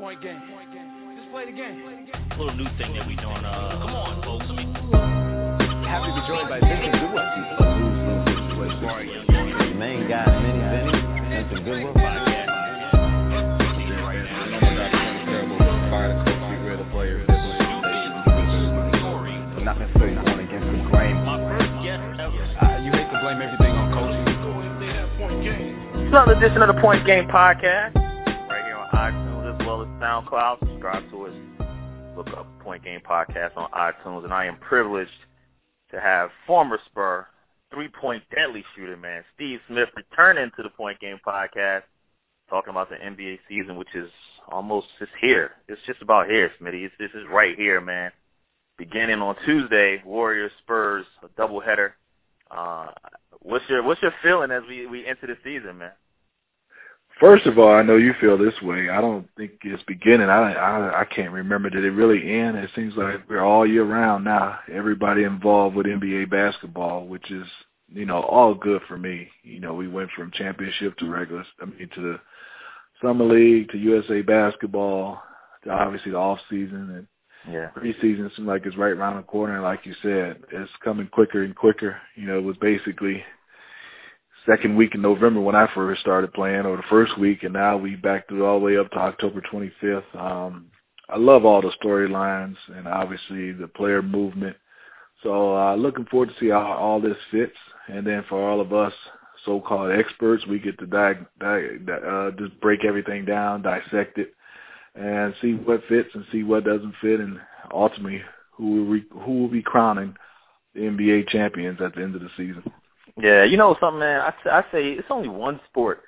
Point game. Just play the game. A little new thing that we doing. Uh, come on, folks. I mean, happy to be joined by Vincent Goodwill. The main guy, Vinny Vinny, Vincent Goodwill. Podcast. Not necessarily going against the grain. My first guest ever. Uh, you hate to blame everything on coaching. It's another edition of the Point Game Podcast. SoundCloud. Subscribe to us. Look up Point Game Podcast on iTunes. And I am privileged to have former Spur, three-point deadly shooter, man, Steve Smith, returning to the Point Game Podcast, talking about the NBA season, which is almost it's here. It's just about here, Smitty. This is right here, man. Beginning on Tuesday, Warriors Spurs, a doubleheader. Uh, what's your what's your feeling as we we enter the season, man? First of all, I know you feel this way. I don't think it's beginning. I I, I can't remember did it really end. It seems like we're all year round now. Everybody involved with NBA basketball, which is you know all good for me. You know, we went from championship to regular. I mean, to the summer league to USA basketball to obviously the off season and Yeah. preseason seems like it's right around the corner. And like you said, it's coming quicker and quicker. You know, it was basically second week in November when I first started playing, or the first week, and now we backed it all the way up to October 25th. Um, I love all the storylines and obviously the player movement. So uh, looking forward to see how all this fits, and then for all of us so-called experts, we get to di- di- di- uh, just break everything down, dissect it, and see what fits and see what doesn't fit, and ultimately who will, re- who will be crowning the NBA champions at the end of the season. Yeah, you know something, man. I, I say it's only one sport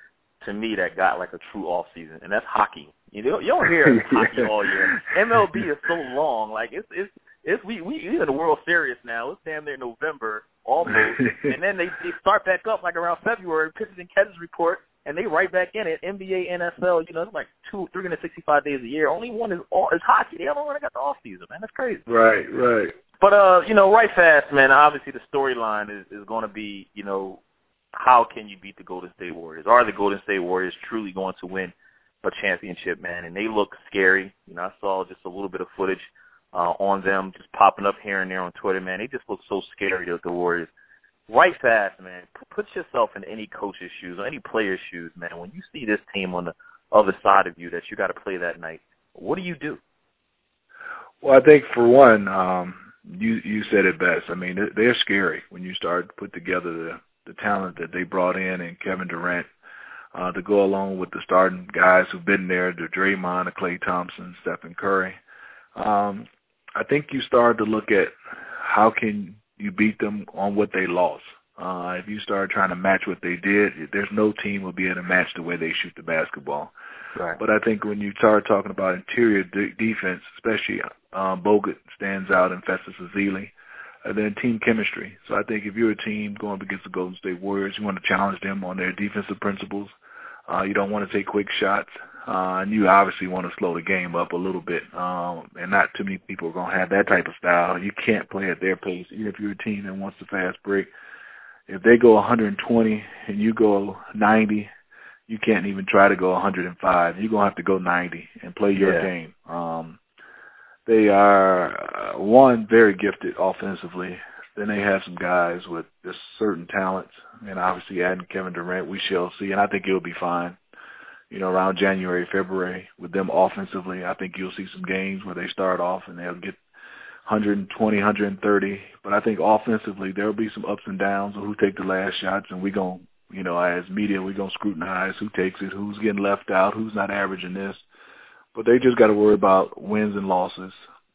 to me that got like a true off season, and that's hockey. You know, you don't hear hockey all year. MLB is so long. Like it's it's it's we we in the World Series now. It's damn near November almost, and then they they start back up like around February. Pitchers and catchers report, and they right back in it. NBA, NFL, you know, it's like two three hundred sixty five days a year. Only one is all is hockey. The other one got the off season, man. That's crazy. Right, right. But uh, you know, right fast, man. Obviously, the storyline is is going to be, you know, how can you beat the Golden State Warriors? Are the Golden State Warriors truly going to win a championship, man? And they look scary. You know, I saw just a little bit of footage uh, on them just popping up here and there on Twitter, man. They just look so scary, the, the Warriors. Right fast, man. Put yourself in any coach's shoes or any player's shoes, man. When you see this team on the other side of you that you got to play that night, what do you do? Well, I think for one, um, you you said it best. I mean, they're, scary when you start to put together the the talent that they brought in and Kevin Durant uh, to go along with the starting guys who've been there, the Draymond, the Klay Thompson, Stephen Curry. Um, I think you start to look at how can you beat them on what they lost. Uh, if you start trying to match what they did, there's no team will be able to match the way they shoot the basketball. Right. But I think when you start talking about interior de- defense, especially um, Bogut stands out and Festus Ezeli, and then team chemistry. So I think if you're a team going against the Golden State Warriors, you want to challenge them on their defensive principles. Uh, you don't want to take quick shots, uh, and you obviously want to slow the game up a little bit. Um, and not too many people are going to have that type of style. You can't play at their pace, even if you're a team that wants to fast break. If they go 120 and you go 90, you can't even try to go 105. You're gonna have to go 90 and play your Yeah. game. Um, they are uh, one very gifted offensively. Then they have some guys with just certain talents, and obviously adding Kevin Durant, we shall see. And I think it'll be fine. You know, around January, February, with them offensively, I think you'll see some games where they start off and they'll get 120, 130. But I think offensively, there'll be some ups and downs of who take the last shots, and we're going to, you know, as media, we're going to scrutinize who takes it, who's getting left out, who's not averaging this. But they just got to worry about wins and losses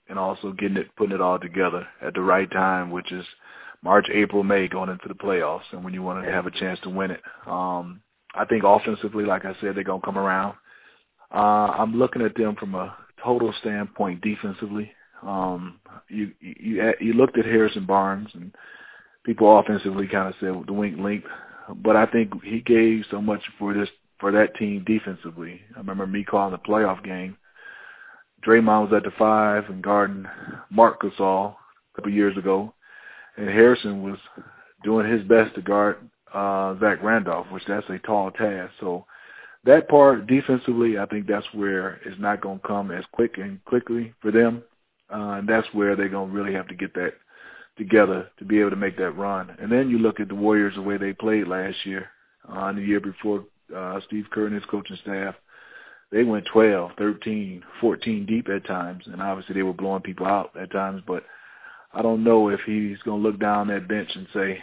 and also getting it, putting it all together at the right time, which is March, April, May going into the playoffs and when you want to have a chance to win it. Um, I think offensively, like I said, they're going to come around. Uh, I'm looking at them from a total standpoint defensively. Um, you, you, you looked at Harrison Barnes and people offensively kind of said the wink link, but I think he gave so much for this for that team defensively. I remember me calling the playoff game. Draymond was at the five and guarding Marc Gasol a couple years ago, and Harrison was doing his best to guard uh, Zach Randolph, which that's a tall task. So that part defensively, I think that's where it's not going to come as quick and quickly for them, uh, and that's where they're going to really have to get that together to be able to make that run. And then you look at the Warriors the way they played last year, uh, the year before uh, Steve Kerr and his coaching staff. They went 12, 13, 14 deep at times, and obviously they were blowing people out at times. But I don't know if he's going to look down that bench and say,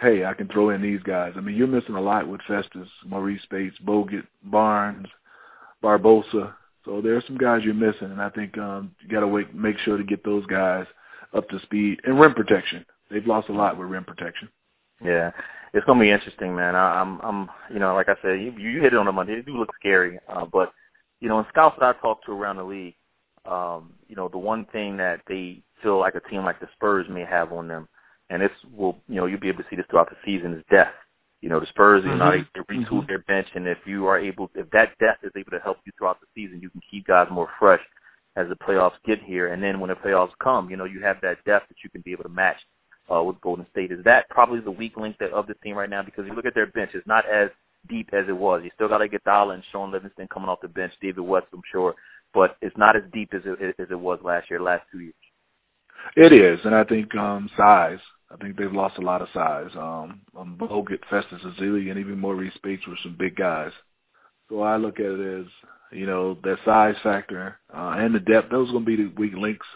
hey, I can throw in these guys. I mean, you're missing a lot with Festus, Marreese Speights, Bogut, Barnes, Barbosa. So there are some guys you're missing, and I think um, you got to make sure to get those guys up to speed. And rim protection. They've lost a lot with rim protection. Yeah, it's gonna be interesting, man. I, I'm, I'm, you know, like I said, you, you hit it on the money. They do look scary, uh, but you know, in scouts that I talk to around the league, um, you know, the one thing that they feel like a team like the Spurs may have on them and this will, you know, you'll be able to see this throughout the season, is depth. You know, the Spurs, you know, they, they retool mm-hmm. their bench, and if you are able, if that depth is able to help you throughout the season, you can keep guys more fresh as the playoffs get here. And then when the playoffs come, you know, you have that depth that you can be able to match uh, with Golden State. Is that probably the weak link that, of the team right now? Because you look at their bench, it's not as deep as it was. You still got to get Dollar and Shaun Livingston coming off the bench, David West, I'm sure, but it's not as deep as it, as it was last year, last two years. It is, and I think um, size I think they've lost a lot of size. Um, um Bogut, Festus, Ezeli, and even Marreese Speights were some big guys. So I look at it as, you know, that size factor uh, and the depth. Those are going to be the weak links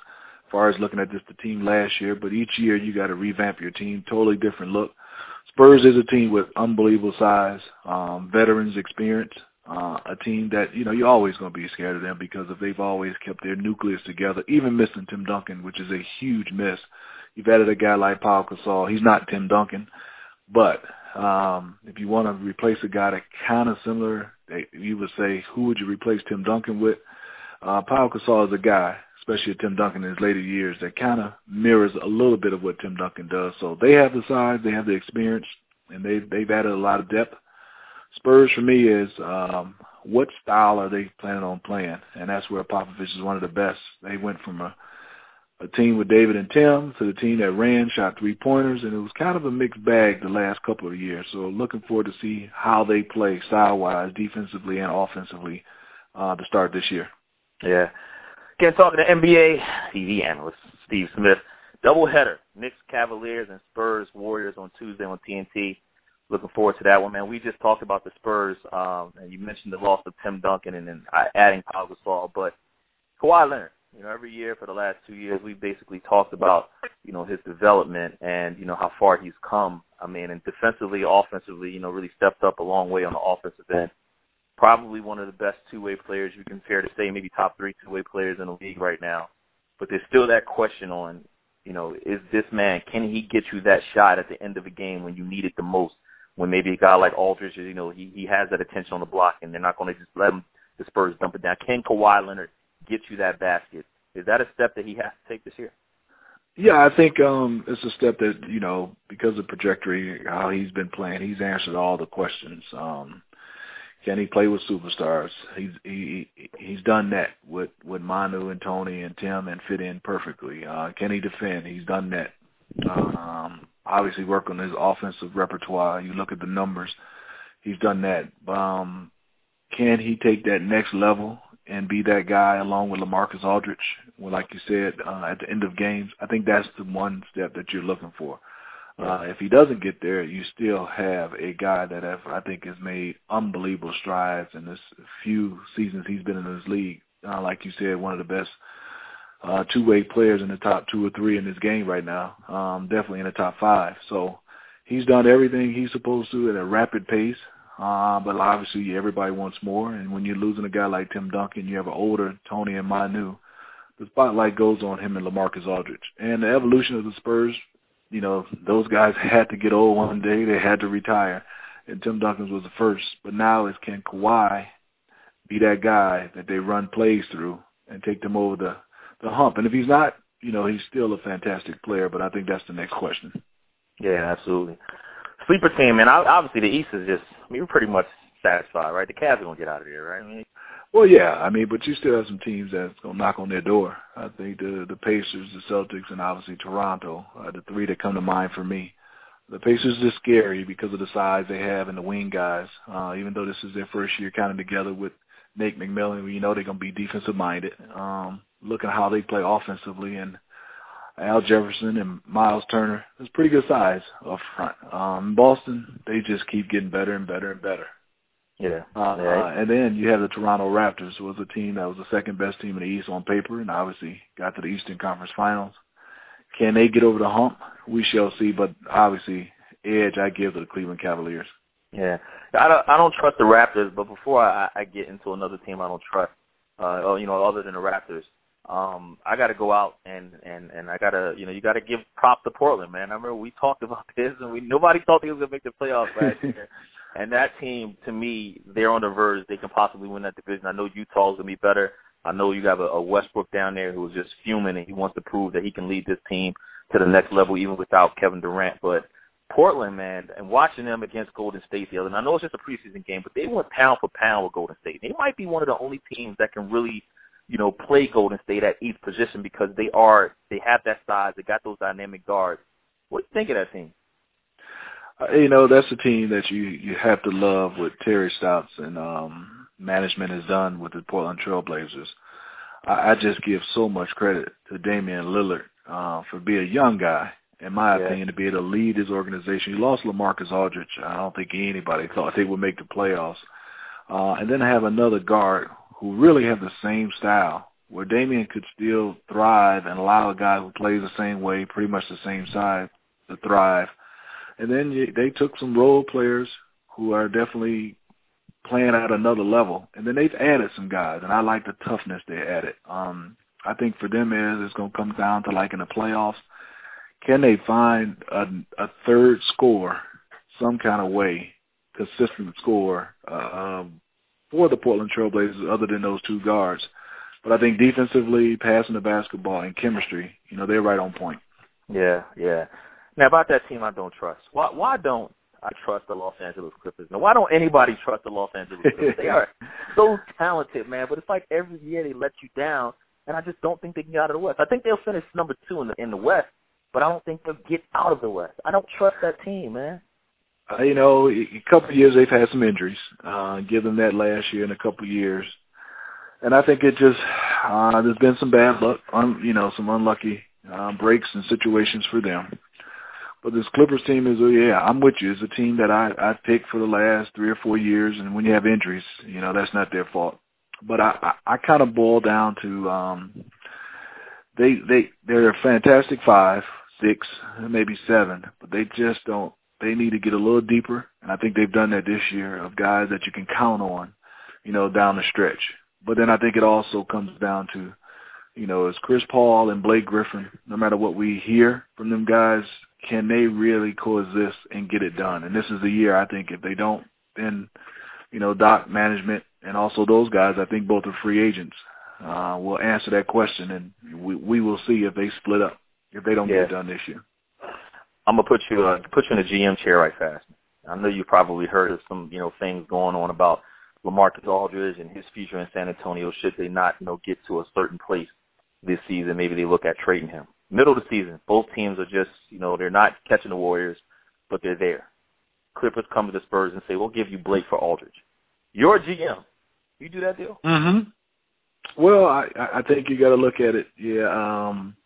as far as looking at just the team last year. But each year you got to revamp your team, totally different look. Spurs is a team with unbelievable size, um, veterans experience, uh, a team that, you know, you're always going to be scared of them because of they've always kept their nucleus together, even missing Tim Duncan, which is a huge miss. You've added a guy like Paul Gasol. He's not Tim Duncan, but um, if you want to replace a guy that kind of similar, you would say, who would you replace Tim Duncan with? Uh, Paul Gasol is a guy, especially Tim Duncan in his later years, that kind of mirrors a little bit of what Tim Duncan does. So they have the size, they have the experience, and they've they've added a lot of depth. Spurs for me is um, what style are they planning on playing, and that's where Popovich is one of the best. They went from a a team with David and Tim to the team that ran, shot three pointers, and it was kind of a mixed bag the last couple of years. So looking forward to see how they play style wise, defensively and offensively, uh, to start this year. Yeah. Again, talking to NBA TV analyst Steve Smith. Doubleheader, Knicks, Cavaliers, and Spurs, Warriors on Tuesday on TNT. Looking forward to that one, man. We just talked about the Spurs, um, and you mentioned the loss of Tim Duncan and then adding Pau Gasol, but Kawhi Leonard, you know, every year for the last two years, we've basically talked about, you know, his development and, you know, how far he's come. I mean, and defensively, offensively, you know, really stepped up a long way on the offensive end. Probably one of the best two-way players you can fair to say, maybe top three two-way players in the league right now. But there's still that question on, you know, is this man, can he get you that shot at the end of a game when you need it the most? When maybe a guy like Aldridge, you know, he, he has that attention on the block and they're not going to just let him, the Spurs dump it down. Can Kawhi Leonard get you that basket. Is that a step that he has to take this year? Yeah, I think um it's a step that, you know, because of trajectory, how he's been playing, he's answered all the questions. Um can he play with superstars? He's he he's done that with with Manu and Tony and Tim and fit in perfectly. Uh can he defend? He's done that. Um obviously work on his offensive repertoire. You look at the numbers, he's done that. Um can he take that next level and be that guy along with LaMarcus Aldridge. Well, like you said, uh, at the end of games, I think that's the one step that you're looking for. Uh, if he doesn't get there, you still have a guy that have, I think has made unbelievable strides in this few seasons he's been in this league. Uh, like you said, one of the best uh, two-way players in the top two or three in this game right now. Um, definitely in the top five. So he's done everything he's supposed to at a rapid pace. Uh, but obviously everybody wants more. And when you're losing a guy like Tim Duncan, you have an older Tony and Manu. The spotlight goes on him and LaMarcus Aldridge. And the evolution of the Spurs, you know, those guys had to get old one day. They had to retire. And Tim Duncan was the first. But now is can Kawhi be that guy that they run plays through and take them over the, the hump? And if he's not, you know, he's still a fantastic player. But I think that's the next question. Yeah, absolutely sleeper team, and obviously the East is just. I mean, we're pretty much satisfied, right? The Cavs are gonna get out of there, right? I mean, well, yeah. I mean, but you still have some teams that's gonna knock on their door. I think the the Pacers, the Celtics, and obviously Toronto are the three that come to mind for me. the Pacers are scary because of the size they have and the wing guys. Uh, even though this is their first year kind of together with Nate McMillan, we know they're to be defensive minded. Um, look at how they play offensively and Al Jefferson and Miles Turner. It's pretty good size up front. Um, Boston, they just keep getting better and better and better. Yeah. Uh, yeah. uh, and then you have the Toronto Raptors, was a team that was the second best team in the East on paper, and obviously got to the Eastern Conference Finals. Can they get over the hump? We shall see. But obviously, edge I give to the Cleveland Cavaliers. Yeah, I don't. I don't trust the Raptors. But before I, I get into another team, I don't trust. Uh, you know, other than the Raptors, um, I got to go out and and and I got to, you know, you got to give prop to Portland, man. I remember we talked about this, and we nobody thought they was gonna make the playoffs last year. And that team, to me, they're on the verge. They can possibly win that division. I know Utah's gonna be better. I know you have a, a Westbrook down there who's just fuming, and he wants to prove that he can lead this team to the next level, even without Kevin Durant. But Portland, man, and watching them against Golden State the other, and I know it's just a preseason game, but they went pound for pound with Golden State. They might be one of the only teams that can really, you know, play Golden State at each position because they are, they have that size, they got those dynamic guards. What do you think of that team? Uh, you know, that's a team that you you have to love what Terry Stotts and um management has done with the Portland Trailblazers. I, I just give so much credit to Damian Lillard uh, for being a young guy, in my Yeah. opinion, to be able to lead his organization. He lost LaMarcus Aldridge. I don't think anybody thought they would make the playoffs. Uh, and then have another guard who really have the same style, where Damian could still thrive and allow a guy who plays the same way, pretty much the same size, to thrive. And then they took some role players who are definitely playing at another level. And then they've added some guys, and I like the toughness they added. Um, I think for them is it's going to come down to like in the playoffs, can they find a, a third score some kind of way, consistent score uh, um, for the Portland Trailblazers other than those two guards. But I think defensively, passing the basketball, and chemistry, you know, they're right on point. Yeah, yeah. Now about that team, I don't trust. Why? Why don't I trust the Los Angeles Clippers? Now, why don't anybody trust the Los Angeles Clippers? they are so talented, man. But it's like every year they let you down, and I just don't think they can get out of the West. I think they'll finish number two in the in the West, but I don't think they'll get out of the West. I don't trust that team, man. Uh, you know, a couple of years they've had some injuries. Uh, give that last year and a couple of years, and I think it just uh, there's been some bad luck, un, you know, some unlucky uh, breaks and situations for them. But this Clippers team is, oh yeah, I'm with you. It's a team that I I picked for the last three or four years, and when you have injuries, you know that's not their fault. But I I, I kind of boil down to um, they they they're a fantastic five, six, maybe seven, but they just don't. They need to get a little deeper, and I think they've done that this year of guys that you can count on, you know, down the stretch. But then I think it also comes down to, you know, is Chris Paul and Blake Griffin, no matter what we hear from them guys, can they really coexist and get it done? And this is the year I think if they don't, then, you know, Doc management and also those guys, I think both are free agents, uh, will answer that question, and we we will see if they split up if they don't Yeah. get it done this year. I'm gonna put you uh, put you in a GM chair right fast. I know you probably heard of some you know things going on about LaMarcus Aldridge and his future in San Antonio. Should they not you know get to a certain place this season, maybe they look at trading him. Middle of the season, both teams are just you know they're not catching the Warriors, but they're there. Clippers come to the Spurs and say, "We'll give you Blake for Aldridge." You're a GM. You do that deal? Mm-hmm. Well, I I think you got to look at it. Yeah. Um,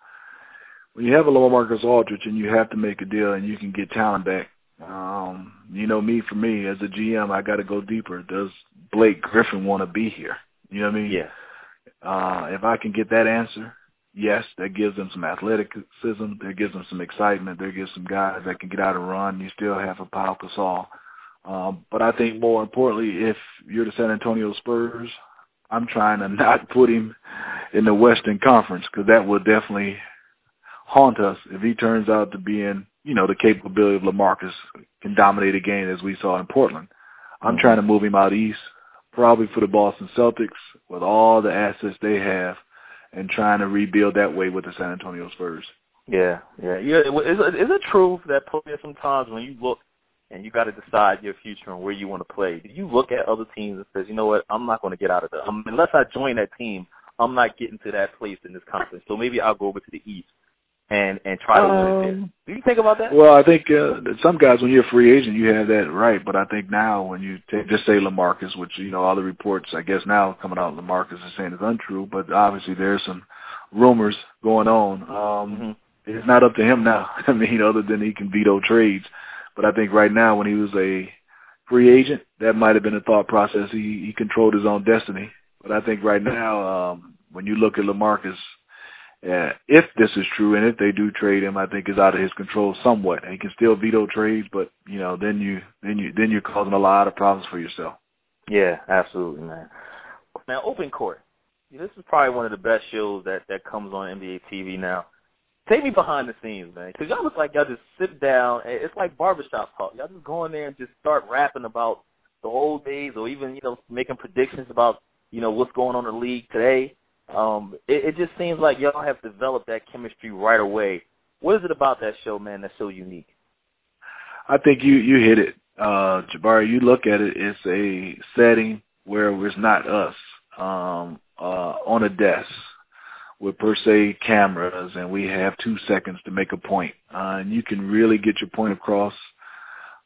when you have a LaMarcus Aldridge and you have to make a deal and you can get talent back, um, you know me for me as a GM, I got to go deeper. Does Blake Griffin want to be here? You know what I mean? Yeah. Uh, if I can get that answer, yes, that gives them some athleticism. That gives them some excitement. That gives some guys that can get out and run. You still have a Pau Gasol. Um, but I think more importantly, if you're the San Antonio Spurs, I'm trying to not put him in the Western Conference because that will definitely haunt us if he turns out to be in, you know, the capability of LaMarcus can dominate a game as we saw in Portland. I'm trying to move him out east, probably for the Boston Celtics with all the assets they have and trying to rebuild that way with the San Antonio Spurs. Yeah, yeah, yeah. Is it, is it true that sometimes when you look and you got to decide your future and where you want to play, do you look at other teams and says, you know what, I'm not going to get out of. Um, unless I join that team, I'm not getting to that place in this conference. So maybe I'll go over to the East and and try to win it. there. Um, Do you think about that? Well, I think uh, some guys, when you're a free agent, you have that right. But I think now, when you take, just say Lamarcus, which you know all the reports, I guess now coming out, Lamarcus is saying is untrue. But obviously, there's some rumors going on. Um, Mhm. It's not up to him now. I mean, other than he can veto trades. But I think right now, when he was a free agent, that might have been a thought process. He he controlled his own destiny. But I think right now, um, when you look at Lamarcus, uh, if this is true and if they do trade him, I think is out of his control somewhat. And he can still veto trades, but you know, then you then you then you're causing a lot of problems for yourself. Yeah, absolutely, man. Now, Open Court. This is probably one of the best shows that that comes on NBA TV now. Take me behind the scenes, man, because y'all look like y'all just sit down. and It's like barbershop talk. Y'all just go in there and just start rapping about the old days, or even you know making predictions about you know what's going on in the league today. Um, it, it just seems like y'all have developed that chemistry right away. What is it about that show, man, that's so unique? I think you you hit it, uh, Jabari. You look at it; it's a setting where it's not us um, uh, on a desk with per se cameras, and we have two seconds to make a point, uh, and you can really get your point across.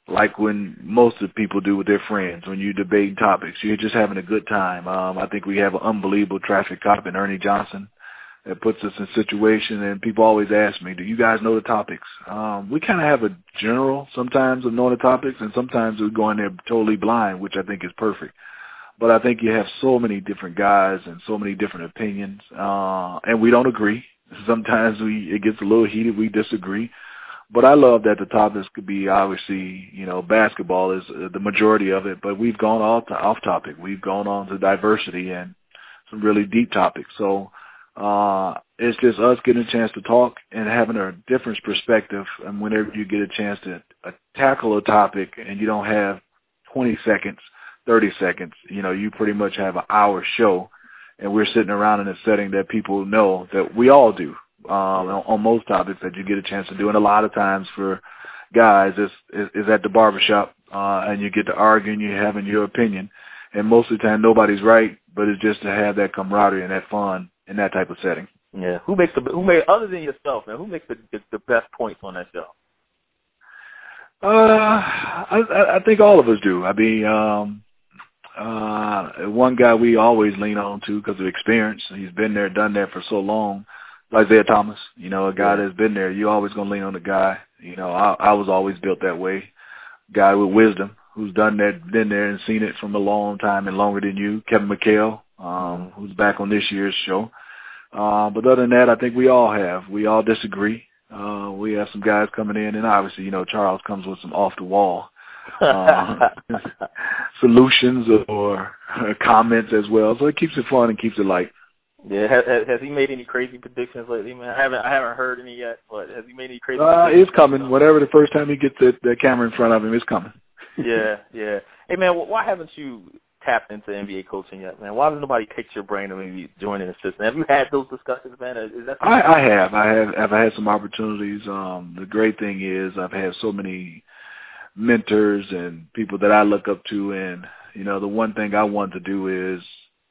Like when most of the people do with their friends when you debate topics, you're just having a good time. Um, I think we have an unbelievable traffic cop in Ernie Johnson that puts us in situation and people always ask me, do you guys know the topics? Um, we kind of have a general sometimes of knowing the topics and sometimes we go in there totally blind, which I think is perfect. But I think you have so many different guys and so many different opinions, uh, and we don't agree. Sometimes we, it gets a little heated. We disagree. But I love that the topics could be obviously, you know, basketball is uh, the majority of it, but we've gone off, off topic. We've gone on to diversity and some really deep topics. So, uh, it's just us getting a chance to talk and having a different perspective. And whenever you get a chance to uh, tackle a topic and you don't have 20 seconds, 30 seconds, you know, you pretty much have an hour show and we're sitting around in a setting that people know that we all do, um, on, on most topics that you get a chance to do. And a lot of times for guys, is is, is at the barbershop, uh, and you get to argue and you're having your opinion. And most of the time nobody's right, but it's just to have that camaraderie and that fun in that type of setting. Yeah, who makes the who made other than yourself, man? Who makes the the, the best points on that show? Uh, I, I I think all of us do. I mean, um, uh, one guy we always lean on to because of experience. He's been there, done that for so long. Isiah Thomas, you know, a guy that's been there. You always gonna lean on the guy. You know, I, I was always built that way. Guy with wisdom, who's done that, been there and seen it from a long time and longer than you. Kevin McHale, um, who's back on this year's show. Uh, but other than that, I think we all have. We all disagree. Uh, we have some guys coming in, and obviously, you know, Charles comes with some off the wall uh, solutions or uh, comments as well. So it keeps it fun and keeps it light. Yeah, has, has he made any crazy predictions lately, man? I haven't I haven't heard any yet, but has he made any crazy? Uh, predictions? it's coming. Whatever the first time he gets the, the camera in front of him, it's coming. yeah, yeah. Hey, man, why haven't you tapped into NBA coaching yet, man? Why has nobody picked your brain to maybe join an assistant? Have you had those discussions, man? Is that I, I have. I have. I've had some opportunities. Um, the great thing is I've had so many mentors and people that I look up to, and you know, the one thing I want to do is,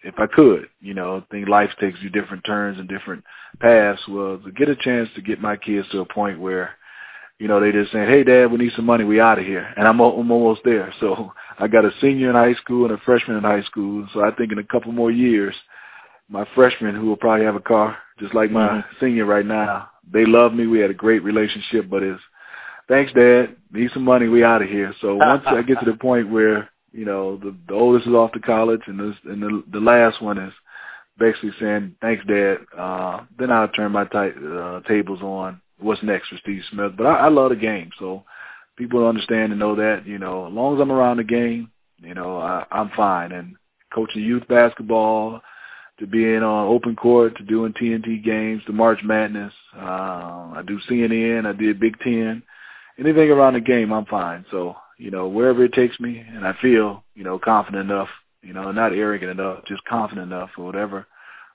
if I could, you know, I think life takes you different turns and different paths. Well, to get a chance to get my kids to a point where, you know, they just saying, "Hey, Dad, we need some money. We out of here," and I'm, I'm almost there. So I got a senior in high school and a freshman in high school. So I think in a couple more years, my freshman, who will probably have a car just like my mm-hmm. senior right now, they love me. We had a great relationship, but it's thanks, Dad. Need some money. We out of here. So once I get to the point where you know the, the oldest is off to college and this and the the last one is basically saying thanks, Dad, uh, then I'll turn my t- uh, tables on what's next for Steve Smith. But I, I love the game, so people understand and know that you know as long as I'm around the game, you know I, I'm fine. And coaching youth basketball to being on open court, to doing TNT games, to March Madness. Uh, I do CNN. I did Big Ten. Anything around the game, I'm fine. So you know, wherever it takes me, and I feel you know confident enough, you know, not arrogant enough, just confident enough for whatever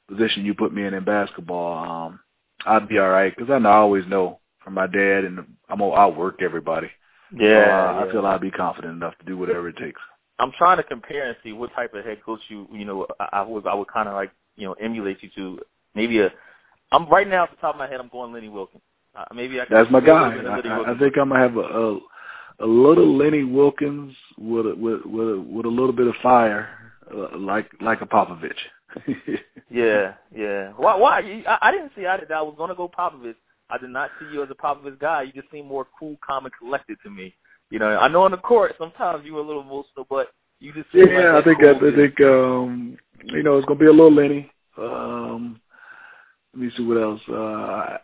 position you put me in in basketball. Um, I'd be all right because I, know, I always know from my dad, and I'm gonna outwork everybody. Yeah, so, uh, yeah. I feel I'd be confident enough to do whatever it takes. I'm trying to compare and see what type of head coach you you know I, I would I would kind of like you know emulate you to maybe a I'm right now at the top of my head I'm going Lenny Wilkens. Uh, maybe I can That's my guy. it in the I, I, I think I'm gonna have a a, a little Lenny Wilkens with a, with with a, with a little bit of fire, uh, like like a Popovich. Yeah, yeah. Why? Why? You, I, I didn't see. I, I was going to go Popovich. I did not see you as a Popovich guy. You just seem more cool, calm, and collected to me. You know, I know on the court sometimes you were a little emotional, but you just seem Yeah, like I think that I, I think um you know it's gonna be a little Lenny. Um let me see what else. Uh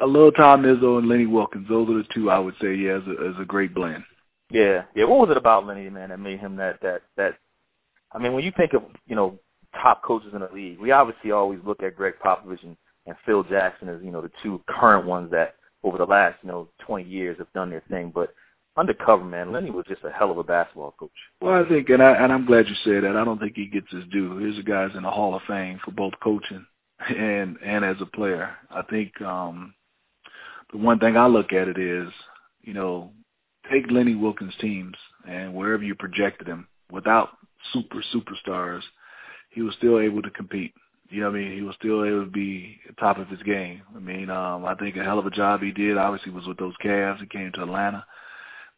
a little Tom Izzo and Lenny Wilkens. Those are the two I would say, yeah, as a, as a great blend. Yeah, yeah. What was it about Lenny, man, that made him that that that? I mean, when you think of you know top coaches in the league, we obviously always look at Gregg Popovich and, and Phil Jackson as you know the two current ones that over the last you know 20 years have done their thing. But undercover, man, Lenny was just a hell of a basketball coach. Well, I think, and I and I'm glad you said that. I don't think he gets his due. Here's a guy's in the Hall of Fame for both coaching and and as a player. I think um the one thing I look at it is, you know, take Lenny Wilkens teams and wherever you projected him without super superstars, he was still able to compete. You know what I mean? He was still able to be top of his game. I mean, um, I think a hell of a job he did. Obviously, was with those Cavs. He came to Atlanta,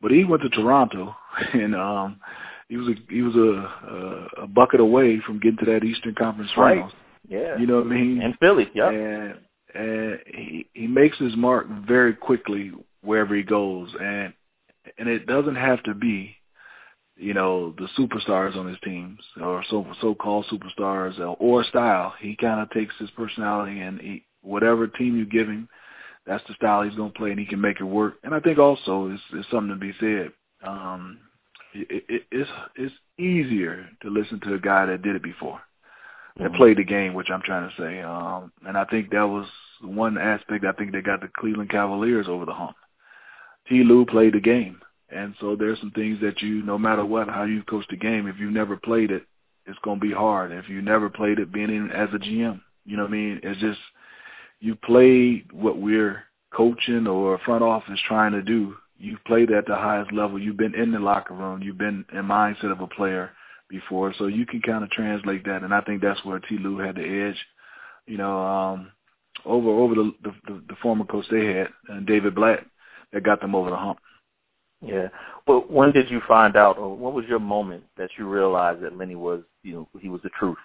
but he went to Toronto, and um, he was a he was a, a a bucket away from getting to that Eastern Conference Right. Finals. Yeah, You know what I mean? and Philly, yeah. and and he he makes his mark very quickly wherever he goes, and and it doesn't have to be, you know, the superstars on his teams or so so-called superstars or, style. He kind of takes his personality and he, whatever team you give him, that's the style he's going to play, and he can make it work. And I think also is is something to be said. Um, it, it, it's it's easier to listen to a guy that did it before that Mhm. played the game, which I'm trying to say. Um, and I think that was one aspect. I think they got the Cleveland Cavaliers over the hump. T. Lue played the game, and so there's some things that you, no matter what, how you coach the game, if you never played it, it's going to be hard. If you never played it, being in as a GM, you know what I mean? It's just you played what we're coaching or front office trying to do. You've played at the highest level. You've been in the locker room. You've been in mindset of a player before, so you can kind of translate that. And I think that's where T. Lue had the edge, you know, um, over over the, the the former coach they had, and David Blatt, that got them over the hump. Yeah. Well, when did you find out, or what was your moment that you realized that Lenny was, you know, he was the truth?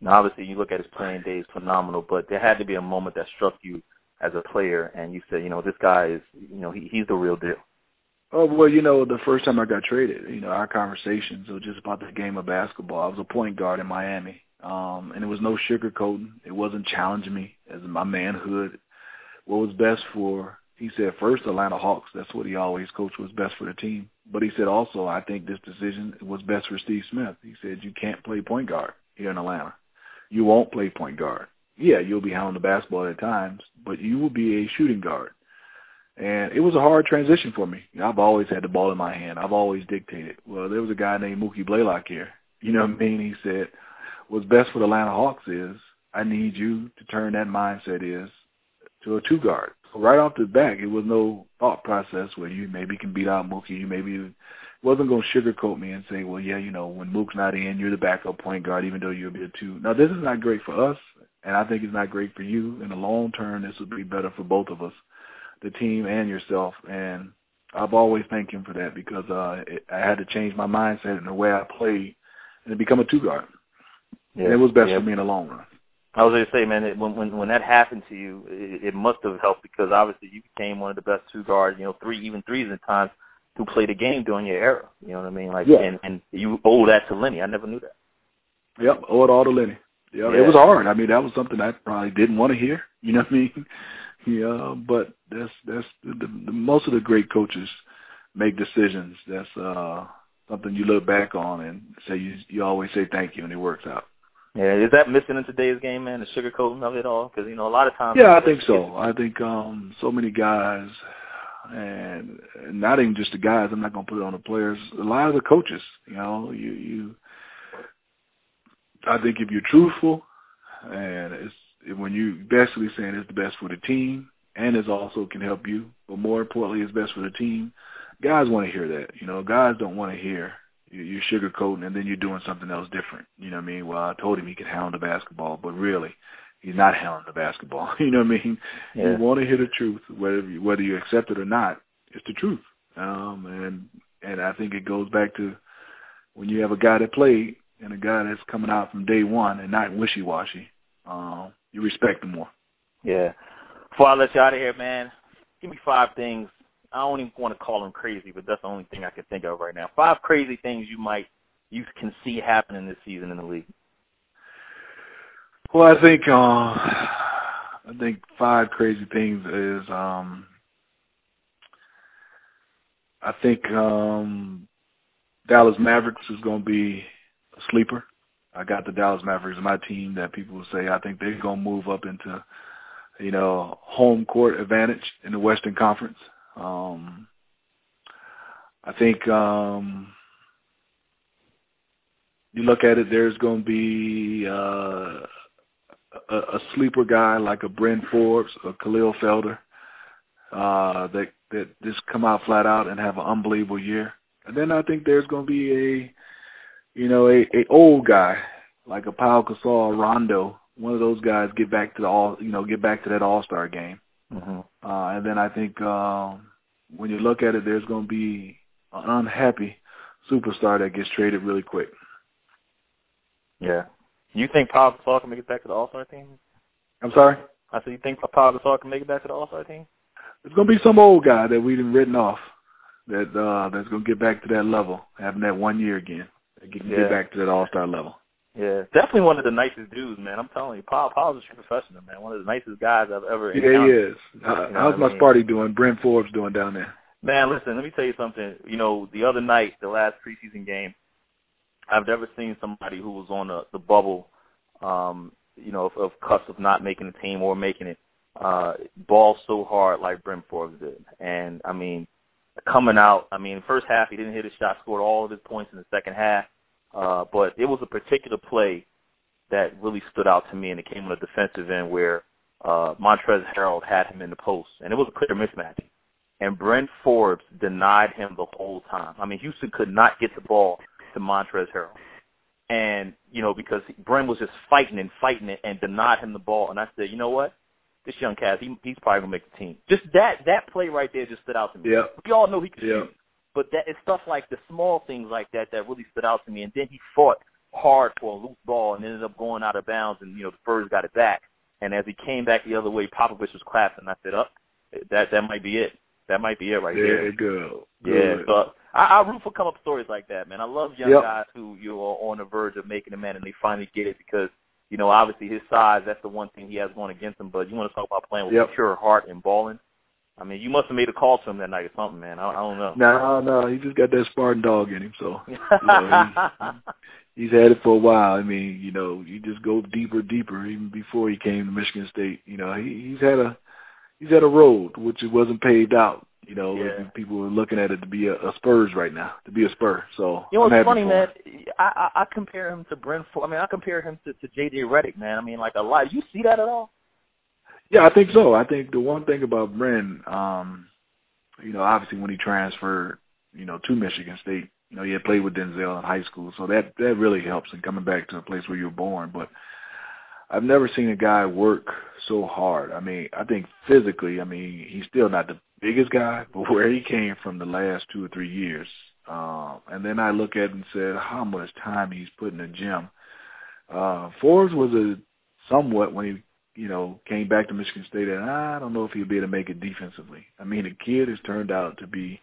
Now, obviously, you look at his playing days, phenomenal, but there had to be a moment that struck you as a player, and you said, you know, this guy is, you know, he, he's the real deal. Oh well, you know, the first time I got traded, you know, our conversations were just about the game of basketball. I was a point guard in Miami, um, and it was no sugarcoating. It wasn't challenging me as my manhood. What was best for, he said, first Atlanta Hawks. That's what he always coached was best for the team. But he said also, I think this decision was best for Steve Smith. He said you can't play point guard here in Atlanta. You won't play point guard. Yeah, you'll be handling the basketball at times, but you will be a shooting guard. And it was a hard transition for me. I've always had the ball in my hand. I've always dictated. Well, there was a guy named Mookie Blaylock here. You know what I mean? He said, what's best for the Atlanta Hawks is I need you to turn that mindset is to a two guard. So right off the back, it was no thought process where you maybe can beat out Mookie. You maybe wasn't going to sugarcoat me and say, well, yeah, you know, when Mook's not in, you're the backup point guard, even though you'll be a two. Now, this is not great for us, and I think it's not great for you. In the long term, this would be better for both of us, the team and yourself. And I've always thanked him for that because uh, it, I had to change my mindset and the way I played and to become a two guard. Yeah. And it was best yeah. for me in the long run. I was going to say, man, it, when when when that happened to you, it, it must have helped because obviously you became one of the best two guards, you know, three even threes at times who played the game during your era. You know what I mean? Like, Yeah. and and you owe that to Lenny. I never knew that. Yep, owe it all to Lenny. Yeah, Yeah. it was hard. I mean, that was something I probably didn't want to hear. You know what I mean? Yeah, but that's that's the, the, most of the great coaches make decisions. That's uh something you look back on and say you you always say thank you and it works out. Yeah, is that missing in today's game, man? The sugarcoating of it all? Because you know, a lot of times. Yeah, I think so. I think um so many guys and not even just the guys, I'm not gonna put it on the players, a lot of the coaches, you know, you you I think if you're truthful and it's when you basically saying it's the best for the team and it also can help you, but more importantly it's best for the team, guys want to hear that. You know, guys don't want to hear you- you're sugarcoating and then you're doing something else different. You know what I mean? Well, I told him he could handle the basketball, but really he's not handling the basketball. You know what I mean? Yeah. You want to hear the truth, whether you, whether you accept it or not. It's the truth. Um, and and I think it goes back to when you have a guy that played and a guy that's coming out from day one and not wishy washy. Um, you respect him more. Yeah. Before I let you out of here, man, give me five things. I don't even want to call them crazy, but that's the only thing I can think of right now. Five crazy things you might you can see happening this season in the league. Well, I think uh, I think five crazy things is um, I think um, Dallas Mavericks is going to be a sleeper. I got the Dallas Mavericks my team that people will say I think they're to move up into you know home court advantage in the Western Conference. Um, I think um, you look at it, there's going to be uh, a, a sleeper guy like a Bryn Forbes or Khalil Felder uh, that that just come out flat out and have an unbelievable year. And then I think there's going to be a, you know, a, a old guy like a Pau Gasol, Rondo, one of those guys get back to the all, you know, get back to that All Star game. Mm-hmm. Uh, and then I think um, when you look at it, there's going to be an unhappy superstar that gets traded really quick. Yeah. You think Paul Gasol can make it back to the All Star team? I'm sorry. I said you think Paul Gasol can make it back to the All Star team? It's going to be some old guy that we've been written off that uh, that's going to get back to that level, having that one year again, can Yeah. get back to that All Star level. Yeah, definitely one of the nicest dudes, man. I'm telling you, Paul Paul's a true professional, man. One of the nicest guys I've ever Yeah, he is. Uh, You know how's my mean? party doing? Bryn Forbes doing down there? Man, listen, let me tell you something. You know, the other night, the last preseason game, I've never seen somebody who was on the, the bubble, um, you know, of, of cusp of not making the team or making it, uh, ball so hard like Bryn Forbes did. And, I mean, coming out, I mean, first half, he didn't hit his shot, scored all of his points in the second half. Uh, but it was a particular play that really stood out to me, and it came on the defensive end where uh, Montrezl Harrell had him in the post, and it was a clear mismatch. And Bryn Forbes denied him the whole time. I mean, Houston could not get the ball to Montrezl Harrell. And, you know, because Brent was just fighting and fighting it and denied him the ball. And I said, you know what? This young cat, he, he's probably going to make the team. Just that that play right there just stood out to me. Yeah. We all know he could Yeah. shoot. But that it's stuff like the small things like that that really stood out to me. And then he fought hard for a loose ball and ended up going out of bounds. And you know the Spurs got it back. And as he came back the other way, Popovich was clapping. I said, "Up, that that might be it. That might be it right Yeah, there." you good. Yeah, so I, I root for come up stories like that, man. I love young Yep. guys who you are on the verge of making a man and they finally get it because you know obviously his size that's the one thing he has going against him. But you want to talk about playing with Yep. pure heart and balling. I mean, you must have made a call to him that night or something, man. I, I don't know. No, no, he just got that Spartan dog in him, so you know, he's he's had it for a while. I mean, you know, you just go deeper, deeper. Even before he came to Michigan State, you know, he, he's had a he's had a road which it wasn't paved out. You know, Yeah. people are looking at it to be a, a Spurs right now, to be a Spur. So You know what's funny, man? I, I I compare him to Brent. I mean, I compare him to to JJ Redick, man. I mean, like a lot. You see that at all? Yeah, I think so. I think the one thing about Bren, um, you know, obviously when he transferred, you know, to Michigan State, you know, he had played with Denzel in high school, so that that really helps in coming back to a place where you were born. But I've never seen a guy work so hard. I mean, I think physically, I mean, he's still not the biggest guy, but where he came from the last two or three years, um, and then I look at and said how much time he's put in the gym. Uh, Forbes was a somewhat when he you know, came back to Michigan State, and I don't know if he'll be able to make it defensively. I mean, the kid has turned out to be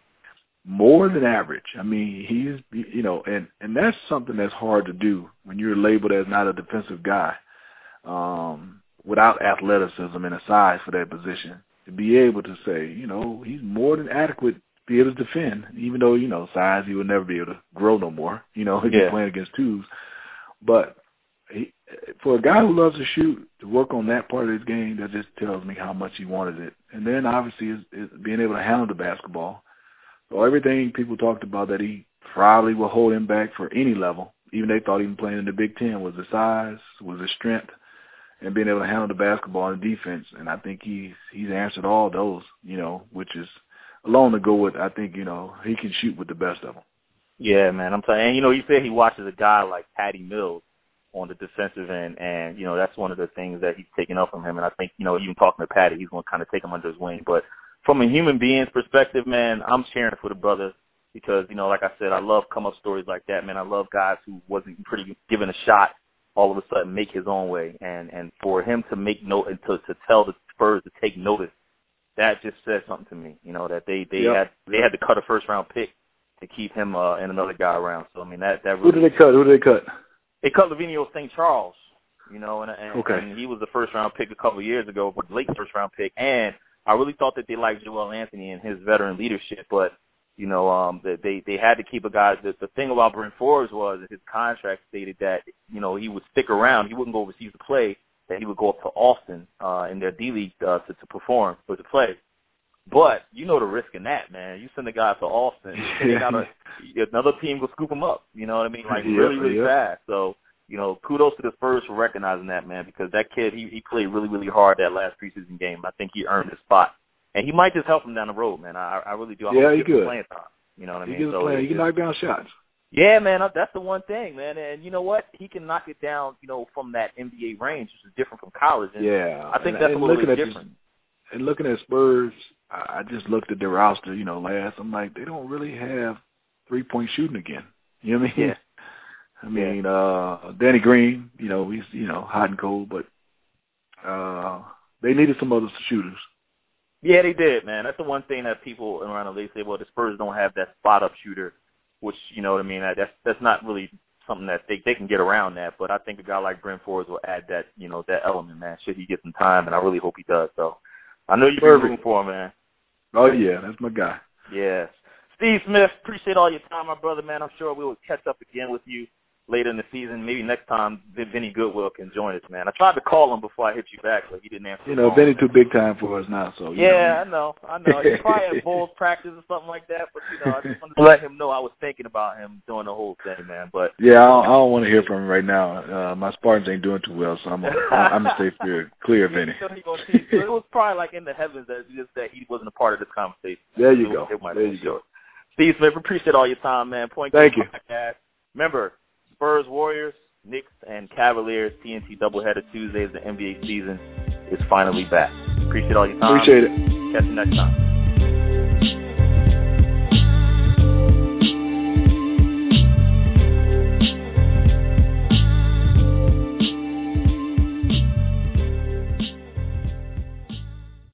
more than average. I mean, he's, you know, and and that's something that's hard to do when you're labeled as not a defensive guy, um, without athleticism and a size for that position. To be able to say, you know, he's more than adequate to be able to defend, even though you know size he would never be able to grow no more. You know, if Yeah. you're playing against twos, but he, for a guy who loves to shoot, to work on that part of his game, that just tells me how much he wanted it. And then obviously is, is being able to handle the basketball. So everything people talked about that he probably will hold him back for any level, even they thought even playing in the Big Ten was the size, was the strength, and being able to handle the basketball and defense. And I think he's he's answered all those, you know, which is alone to go with. I think you know he can shoot with the best of them. Yeah, man. I'm saying, you know, you said he watches a guy like Patty Mills, on the defensive end, and you know that's one of the things that he's taken up from him. And I think you know even talking to Patty, he's going to kind of take him under his wing. But from a human being's perspective, man, I'm cheering for the brother because you know, like I said, I love come up stories like that, man. I love guys who wasn't pretty given a shot, all of a sudden make his own way, and and for him to make note and to to tell the Spurs to take notice, that just says something to me. You know that they they Yep. had they had to cut a first round pick to keep him uh, and another guy around. So I mean that that really, Who did they cut? Who did they cut? They cut Livio Jean-Charles, you know, and, and, Okay. and he was the first round pick a couple of years ago, but late first round pick. And I really thought that they liked Joel Anthony and his veteran leadership, but you know, um, that they they had to keep a guy. The, the thing about Bryn Forbes was his contract stated that you know he would stick around, he wouldn't go overseas to play, that he would go up to Austin uh, in their D League uh, to, to perform or to play. But you know the risk in that, man. You send a guy to Austin, they gotta, another team will scoop him up. You know what I mean? Like really, really fast. So you know, kudos to the Spurs for recognizing that, man, because that kid he he played really, really hard that last preseason game. I think he earned his spot, and he might just help him down the road, man. I I really do. I Yeah, he he could. playing time. You know what I He mean? gets So playing. He can knock down shots. yeah, man, uh, that's the one thing, man. And you know what? He can knock it down, you know, from that NBA range, which is different from college. And Yeah, I think and, that's and a little bit different. And looking at Spurs, I just looked at their roster. You know, last I'm like, they don't really have three point shooting again. You know what I mean? Yeah. I mean, uh Danny Green, you know, he's you know hot and cold, but uh they needed some other shooters. Yeah, they did, man. That's the one thing that people around the league say. Well, the Spurs don't have that spot up shooter, which you know what I mean. That's that's not really something that they they can get around that. But I think a guy like Bryn Forbes will add that you know that element, man. Should he get some time, and I really hope he does. So I know you've been rooting for him, man. Oh yeah, that's my guy. Yes. Steve Smith, appreciate all your time, my brother, man. I'm sure we will catch up again with you later in the season. Maybe next time Vin- Vinny Goodwill can join us, man. I tried to call him before I hit you back, but he didn't answer. You know, phone. Benny too big time for us now, so you Yeah, know. I know, I know. He probably had Bulls practice or something like that, but you know, I just wanted to let him know I was thinking about him doing the whole thing, man. But Yeah, I don't, I don't want to hear from him right now. Uh, my Spartans ain't doing too well, so I'm gonna, I'm gonna stay clear, clear of any. So he gonna teach- so it was probably like in the heavens that just that he wasn't a part of this conversation. There you It- go. it There been you go. Steve Smith, appreciate all your time, man. Point Thank you. Podcast. Remember, Spurs Warriors, Knicks, and Cavaliers TNT doubleheader Tuesday as the NBA season is finally back. Appreciate all your time. Appreciate it. Catch you next time.